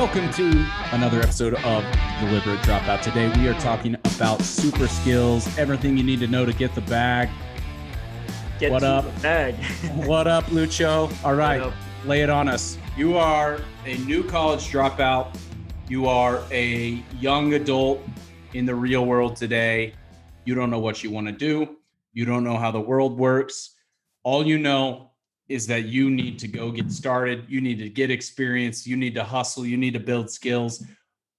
Welcome to another episode of Deliberate Dropout. Today we are talking about super skills, everything you need to know to get the bag. Get What up? the bag. What up, Lucho? All right, up? lay it on us. You are a new college dropout. You are a young adult in the real world today. You don't know what you want to do. You don't know how the world works. All you know is that you need to go get started. You need to get experience. You need to hustle. You need to build skills.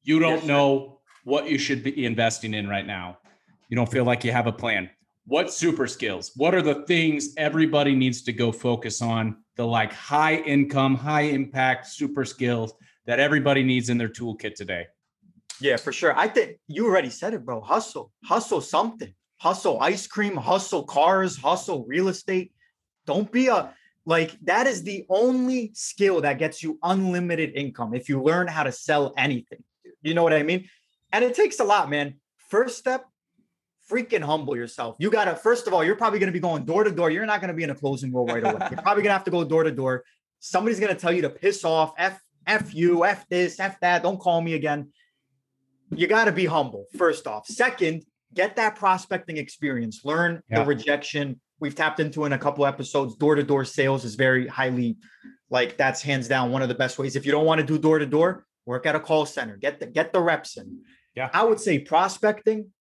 You don't Yes, know what you should be investing in right now. You don't feel like you have a plan. What super skills? What are the things everybody needs to go focus on? The like high income, high impact super skills that everybody needs in their toolkit today. Yeah, for sure. I think you already said it, bro. Hustle, hustle something. Hustle ice cream, hustle cars, hustle real estate. Don't be a like that is the only skill that gets you unlimited income if you learn how to sell anything. You know what I mean? And it takes a lot, man. First step, freaking humble yourself. You gotta, first of all, you're probably gonna be going door to door. You're not gonna be in a closing role right away. You're probably gonna have to go door to door. Somebody's gonna tell you to piss off, F, F you, F this, F that, don't call me again. You gotta be humble, first off. Second, get that prospecting experience, learn Yeah. the rejection. We've tapped into in a couple episodes. Door to door sales is very highly like that's hands down one of the best ways. If you don't want to do door to door, work at a call center, get the get the reps in. Yeah. I would say prospecting,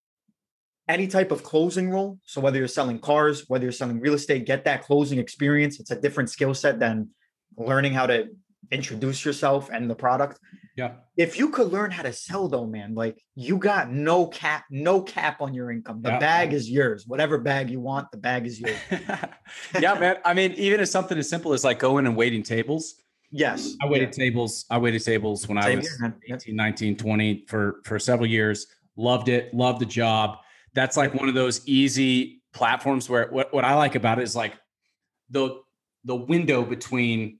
any type of closing role. So whether you're selling cars, whether you're selling real estate, get that closing experience. It's a different skill set than learning how to introduce yourself and the product. Yeah. If you could learn how to sell though, man, like you got no cap, no cap on your income. The Yeah. bag is yours. Whatever bag you want, the bag is yours. yeah, man. I mean, even if something as simple as like going and waiting tables. Yes. I waited tables. I waited tables when I was here, 18, 19, 20 for for several years. Loved it. Loved the job. That's like one of those easy platforms where what, what I like about it is like the the window between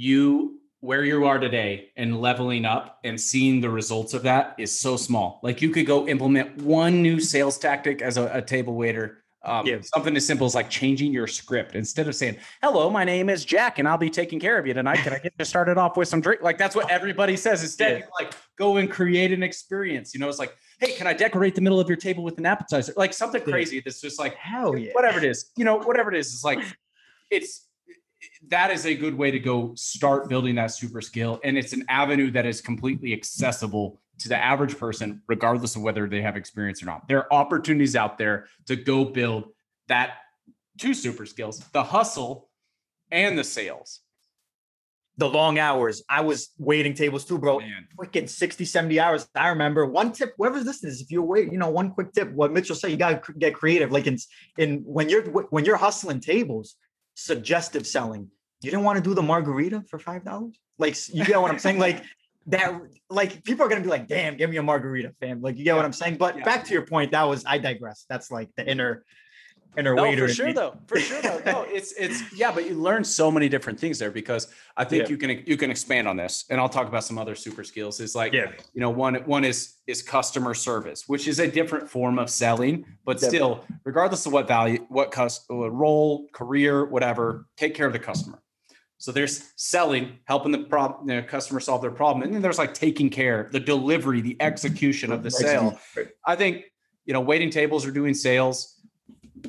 you where you are today and leveling up and seeing the results of that is so small. Like you could go implement one new sales tactic as a, a table waiter. Um, Yeah. Something as simple as like changing your script instead of saying, "Hello, my name is Jack, and I'll be taking care of you tonight. Can I get you started off with some drink?" Like that's what everybody says. Instead, Yeah. you like go and create an experience. You know, it's like, "Hey, can I decorate the middle of your table with an appetizer?" Like something Yeah. crazy that's just like Hell yeah. whatever it is, you know, whatever it is, it's like it's that is a good way to go start building that super skill. And it's an avenue that is completely accessible to the average person, regardless of whether they have experience or not. There are opportunities out there to go build that two super skills, the hustle and the sales. The long hours. I was waiting tables too, bro. Man. freaking 60, 70 hours. I remember one tip, whoever's listening is if you wait, you know, one quick tip, what Mitchell said, you got to get creative. Like in, in when you're, when you're hustling tables, suggestive selling, you didn't want to do the margarita for $5. Like, you get what I'm saying? Like that, like people are going to be like, damn, give me a margarita fam. Like, you get what I'm saying? But Yeah. back to your point, that was, I digress. That's like the inner, inner No, waiter. for sure though. For sure though. No, it's it's yeah, but you learn so many different things there because I think Yeah. you can you can expand on this, and I'll talk about some other super skills. Is like Yeah. you know one one is is customer service, which is a different form of selling, but Definitely. still, regardless of what value, what cus- what role, career, whatever, take care of the customer. So there's selling, helping the problem, the customer solve their problem, and then there's like taking care, the delivery, the execution of the sale. I think you know waiting tables are doing sales.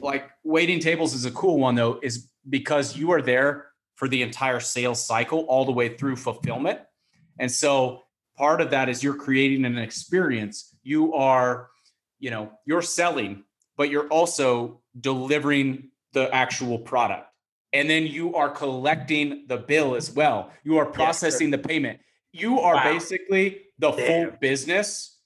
Like waiting tables is a cool one though, is because you are there for the entire sales cycle all the way through fulfillment. And so part of that is you're creating an experience. You are, you know, you're selling, but you're also delivering the actual product. And then you are collecting the bill as well. You are sure. processing the payment. You are Wow. basically the full business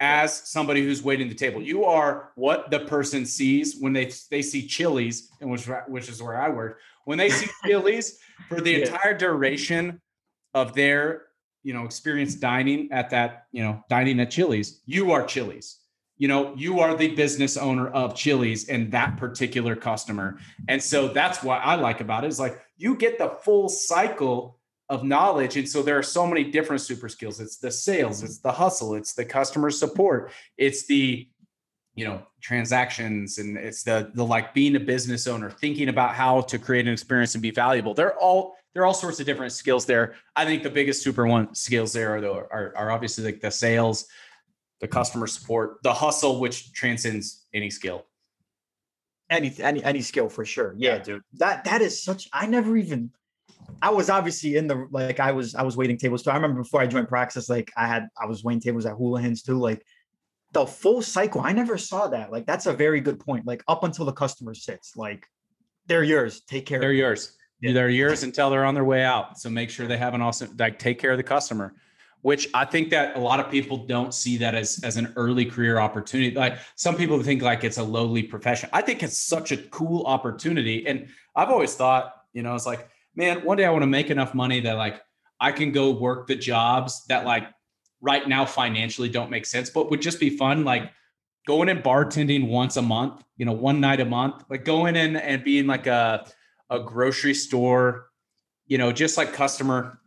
as somebody who's waiting the table. You are what the person sees when they they see Chili's, and which which is where I work. When they see Chili's for the Yeah. entire duration of their you know experience dining at that you know dining at Chili's, you are Chili's. You know, you are the business owner of Chili's and that particular customer. And so that's what I like about it is like you get the full cycle of knowledge. And so there are so many different super skills. It's the sales, it's the hustle, it's the customer support, it's the you know transactions and it's the the like being a business owner thinking about how to create an experience and be valuable they're all there are all sorts of different skills there. I think the biggest super one skills there are, though, are, are obviously like the sales, the customer support, the hustle, which transcends any skill. Any any any skill for sure. Yeah, yeah, dude. That that is such. I never even. I was obviously in the like I was I was waiting tables too. I remember before I joined Praxis, like I had I was waiting tables at Houlihan's too. Like the full cycle. I never saw that. Like that's a very good point. Like up until the customer sits, like they're yours. Take care. They're yours. Yeah. They're yours until they're on their way out. So make sure they have an awesome like take care of the customer. Which I think that a lot of people don't see that as as an early career opportunity. Like some people think like it's a lowly profession. I think it's such a cool opportunity. And I've always thought, you know, it's like, man, one day I want to make enough money that like I can go work the jobs that like right now financially don't make sense, but would just be fun. Like going and bartending once a month, you know, one night a month, like going in and being like a, a grocery store, you know, just like customer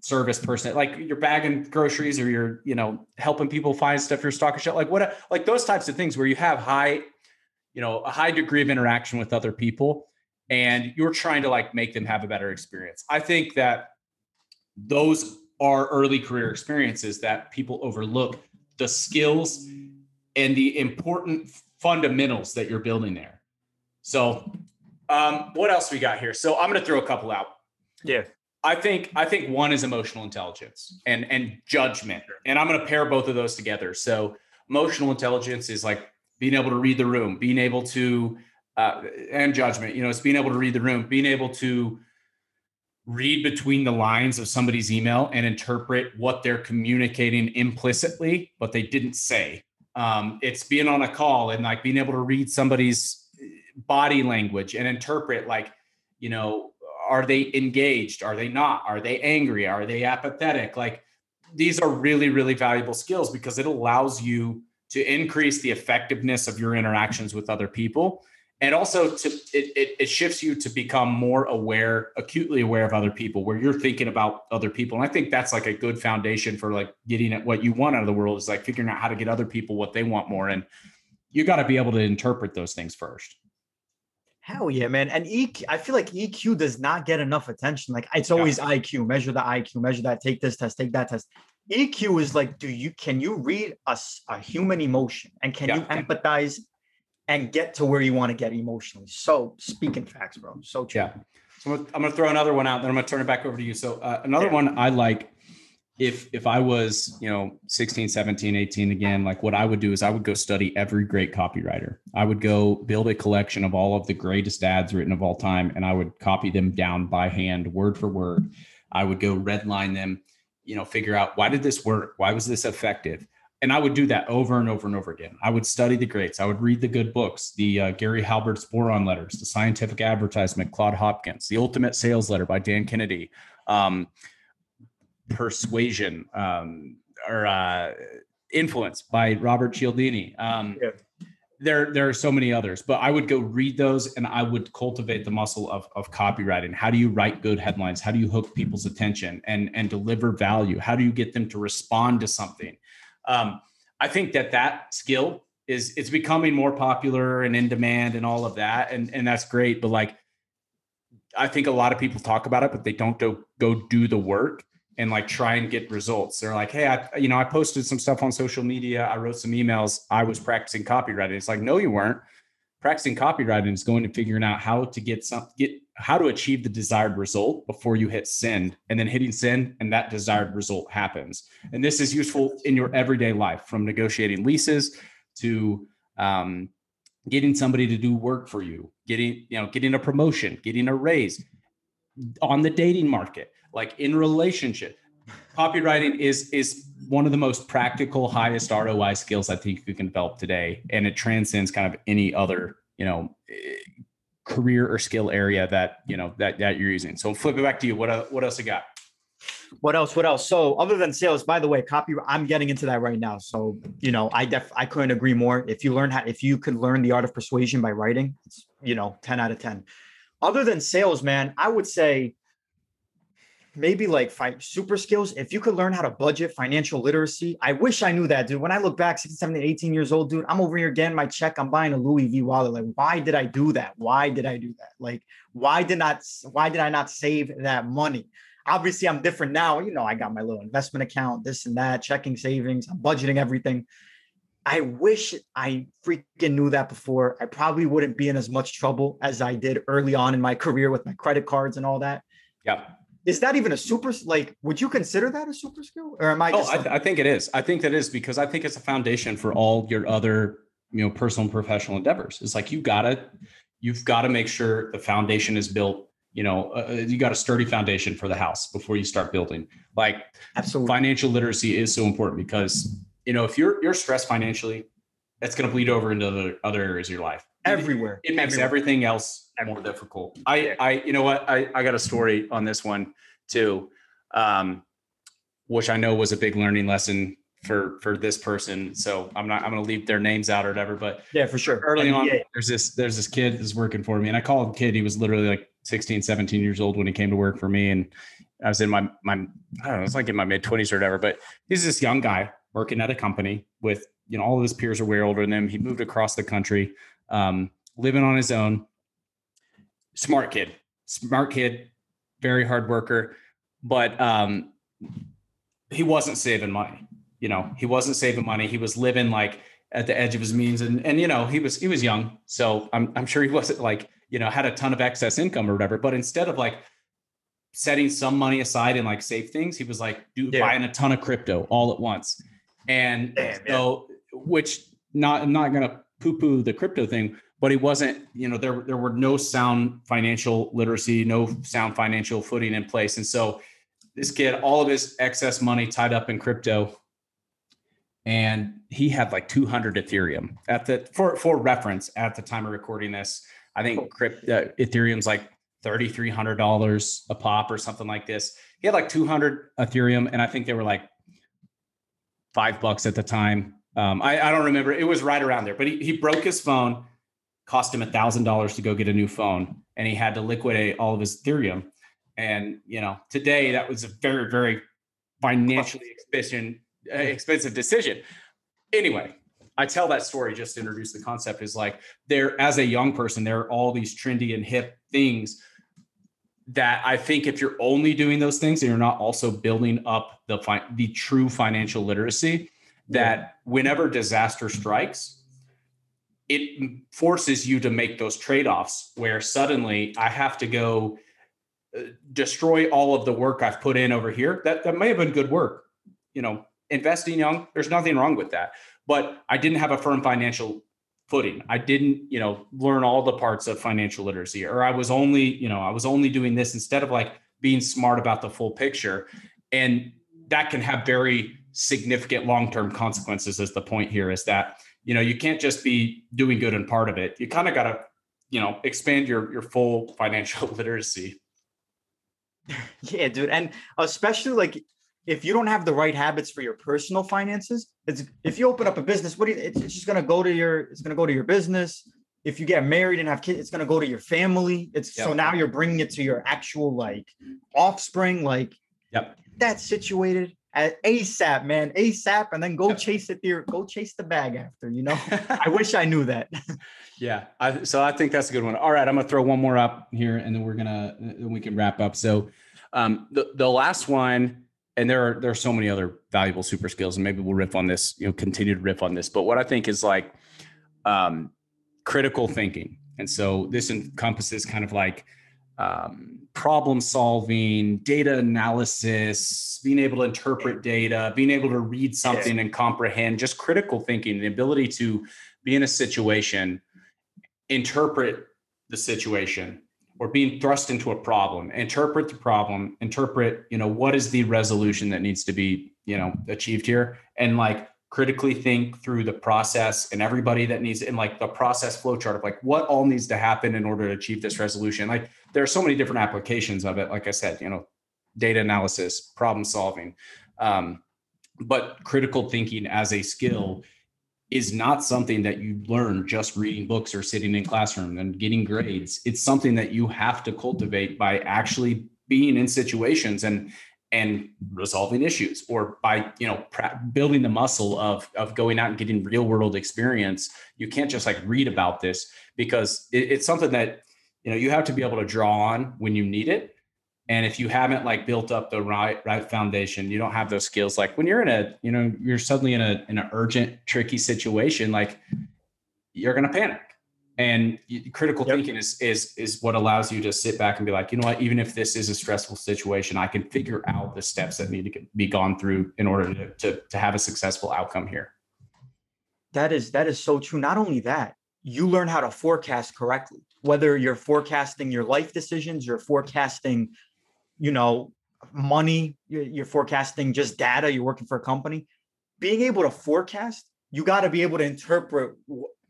service person, like you're bagging groceries or you're, you know, helping people find stuff you're stocking shit, like what, like those types of things where you have high, you know, a high degree of interaction with other people and you're trying to like make them have a better experience. I think that those are early career experiences that people overlook the skills and the important fundamentals that you're building there. So, um, what else we got here? So, I'm going to throw a couple out. Yeah. I think I think one is emotional intelligence and and judgment, and I'm going to pair both of those together. So, emotional intelligence is like being able to read the room, being able to, uh, and judgment. You know, it's being able to read the room, being able to read between the lines of somebody's email and interpret what they're communicating implicitly, but they didn't say. Um, it's being on a call and like being able to read somebody's eh, body language and interpret, like, you know, are they engaged? Are they not? Are they angry? Are they apathetic? Like, these are really, really valuable skills because it allows you to increase the effectiveness of your interactions with other people and also to it, it, it, shifts you to become more aware acutely aware of other people where you're thinking about other people. And i think that's like a good foundation for like getting at what you want out of the world is like figuring out how to get other people what they want more. And you got to be able to interpret those things first. Hell yeah man. And eq i feel like eq does not get enough attention. Like it's always yeah. iq measure the iq measure that take this test take that test. Eq is like do you can you read a, a human emotion? And can yeah. you empathize and get to where you want to get emotionally. So speaking facts, bro. So true. Yeah. So I'm gonna, throw another one out, then I'm gonna turn it back over to you. So uh, another yeah. one I like if if I was, you know, 16, 17, 18 again, like what I would do is I would go study every great copywriter. I would go build a collection of all of the greatest ads written of all time and I would copy them down by hand, word for word. I would go redline them, you know, figure out why did this work? Why was this effective? And I would do that over and over and over again. I would study the greats. I would read the good books, the uh, Gary Halbert's Boron Letters, the Scientific Advertisement, Claude Hopkins, the Ultimate Sales Letter by Dan Kennedy, um, Persuasion um, or uh, Influence by Robert Cialdini. Um, yeah. There, there are so many others, but I would go read those and I would cultivate the muscle of, of copywriting. How do you write good headlines? How do you hook people's attention and, and deliver value? How do you get them to respond to something? Um, I think that that skill is it's becoming more popular and in demand and all of that, and and that's great. But like, I think a lot of people talk about it, but they don't go go do the work and like try and get results. They're like, hey, I you know I posted some stuff on social media, I wrote some emails, I was practicing copywriting. It's like, no, you weren't. Practicing copywriting is going to figuring out how to get some get how to achieve the desired result before you hit send and then hitting send and that desired result happens. And this is useful in your everyday life from negotiating leases to um, getting somebody to do work for you getting you know getting a promotion getting a raise on the dating market like in relationship copywriting is is one of the most practical highest roi skills i think you can develop today and it transcends kind of any other you know career or skill area that you know that that you're using. So flip it back to you. What uh, what else you got? What else? What else? So other than sales, by the way, copy. I'm getting into that right now. So you know, I def I couldn't agree more. If you learn how, if you could learn the art of persuasion by writing, it's you know, ten out of ten. Other than sales, man, I would say maybe like five super skills. If you could learn how to budget financial literacy, I wish I knew that, dude. When I look back, 16, 17, 18 years old, dude, I'm over here getting my check. I'm buying a Louis V wallet. Like, why did I do that? Why did I do that? Like, why did not why did I not save that money? Obviously, I'm different now. You know, I got my little investment account, this and that, checking savings, I'm budgeting everything. I wish I freaking knew that before. I probably wouldn't be in as much trouble as I did early on in my career with my credit cards and all that. Yep. Is that even a super like would you consider that a super skill? Or am I just oh, I, th- I think it is. I think that is because I think it's a foundation for all your other, you know, personal and professional endeavors. It's like you gotta, you've got to make sure the foundation is built you know uh, uh, you got a sturdy foundation for the house before you start building like absolutely financial literacy is so important because you know if you're you're stressed financially that's going to bleed over into the other areas of your life everywhere. it, it makes everywhere. everything else more difficult. I i you know what? I i got a story on this one too um which i know was a big learning lesson for for this person. So i'm not i'm going to leave their names out or whatever but yeah for sure. early on there's this there's this kid that's working for me and i call him kid. He was literally like 16 17 years old when he came to work for me and i was in my my i don't know it's like in my mid 20s or whatever but he's this young guy working at a company with you know all of his peers are way older than him. He moved across the country um, living on his own. Smart kid smart kid very hard worker but um, he wasn't saving money you know he wasn't saving money. He was living like at the edge of his means and and you know he was he was young. So i'm i'm sure he wasn't like you know had a ton of excess income or whatever but instead of like setting some money aside and like save things he was like do, yeah. buying a ton of crypto all at once. And Damn, so which not i'm not going to poo poo the crypto thing but he wasn't you know there there were no sound financial literacy no sound financial footing in place and so this kid all of his excess money tied up in crypto and he had like 200 Ethereum at the for for reference at the time of recording this. I think crypto, uh, Ethereum's like thirty three hundred dollars a pop or something like this. He had like 200 Ethereum, and I think they were like five bucks at the time. Um, I, I don't remember. It was right around there, but he, he broke his phone, cost him a thousand dollars to go get a new phone, and he had to liquidate all of his Ethereum. And you know, today that was a very, very financially efficient expensive decision. Anyway, I tell that story just to introduce the concept is like there as a young person, there are all these trendy and hip things that I think if you're only doing those things and you're not also building up the fi- the true financial literacy, that whenever disaster strikes, it forces you to make those trade-offs where suddenly I have to go uh, destroy all of the work I've put in over here. That that may have been good work, you know, investing young, there's nothing wrong with that. But I didn't have a firm financial footing. I didn't, you know, learn all the parts of financial literacy, or I was only, you know, I was only doing this instead of like being smart about the full picture. And that can have very significant long-term consequences is the point here is that you know you can't just be doing good in part of it you kind of got to you know expand your your full financial literacy yeah dude and especially like if you don't have the right habits for your personal finances, it's if you open up a business, what do you, it's, it's just gonna go to your it's gonna go to your business. If you get married and have kids, it's gonna go to your family. It's yep. so now you're bringing it to your actual like offspring, like yep. that's situated at ASAP, man, ASAP, and then go chase it there, go chase the bag after. You know, I wish I knew that. yeah, I, so I think that's a good one. All right, I'm gonna throw one more up here, and then we're gonna then we can wrap up. So, um, the the last one and there are there are so many other valuable super skills, and maybe we'll riff on this, you know, continue to riff on this. But what I think is like um, critical thinking, and so this encompasses kind of like um, problem solving, data analysis, being able to interpret data, being able to read something and comprehend, just critical thinking, the ability to be in a situation, interpret the situation, or being thrust into a problem interpret the problem interpret you know what is the resolution that needs to be you know achieved here and like critically think through the process and everybody that needs and like the process flow chart of like what all needs to happen in order to achieve this resolution like there are so many different applications of it like i said you know data analysis problem solving um, but critical thinking as a skill is not something that you learn just reading books or sitting in classroom and getting grades. It's something that you have to cultivate by actually being in situations and and resolving issues or by you know building the muscle of of going out and getting real world experience you can't just like read about this because it, it's something that you know you have to be able to draw on when you need it. And if you haven't like built up the right right foundation you don't have those skills like when you're in a you know you're suddenly in a in an urgent tricky situation like you're going to panic and critical yep. thinking is is is what allows you to sit back and be like you know what even if this is a stressful situation i can figure out the steps that need to be gone through in order to, to, to have a successful outcome here. That is that is so true. Not only that you learn how to forecast correctly whether you're forecasting your life decisions you're forecasting you know money you're forecasting just data you're working for a company. Being able to forecast you got to be able to interpret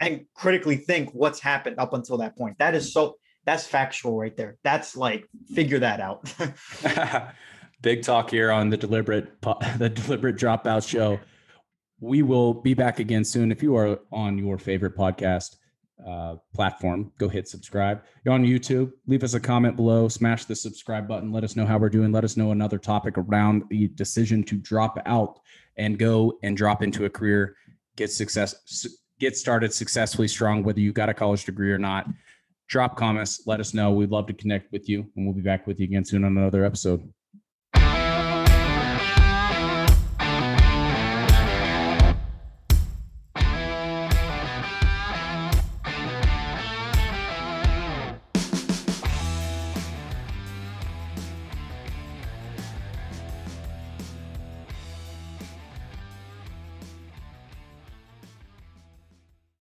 and critically think what's happened up until that point. That is so that's factual right there. That's like figure that out. Big talk here on the deliberate the deliberate dropout show. We will be back again soon. If you are on your favorite podcast uh, platform, go hit subscribe. You're on YouTube, leave us a comment below, smash the subscribe button. Let us know how we're doing. Let us know another topic around the decision to drop out and go and drop into a career, get success get started successfully strong, whether you got a college degree or not. Drop comments, let us know. We'd love to connect with you, and we'll be back with you again soon on another episode.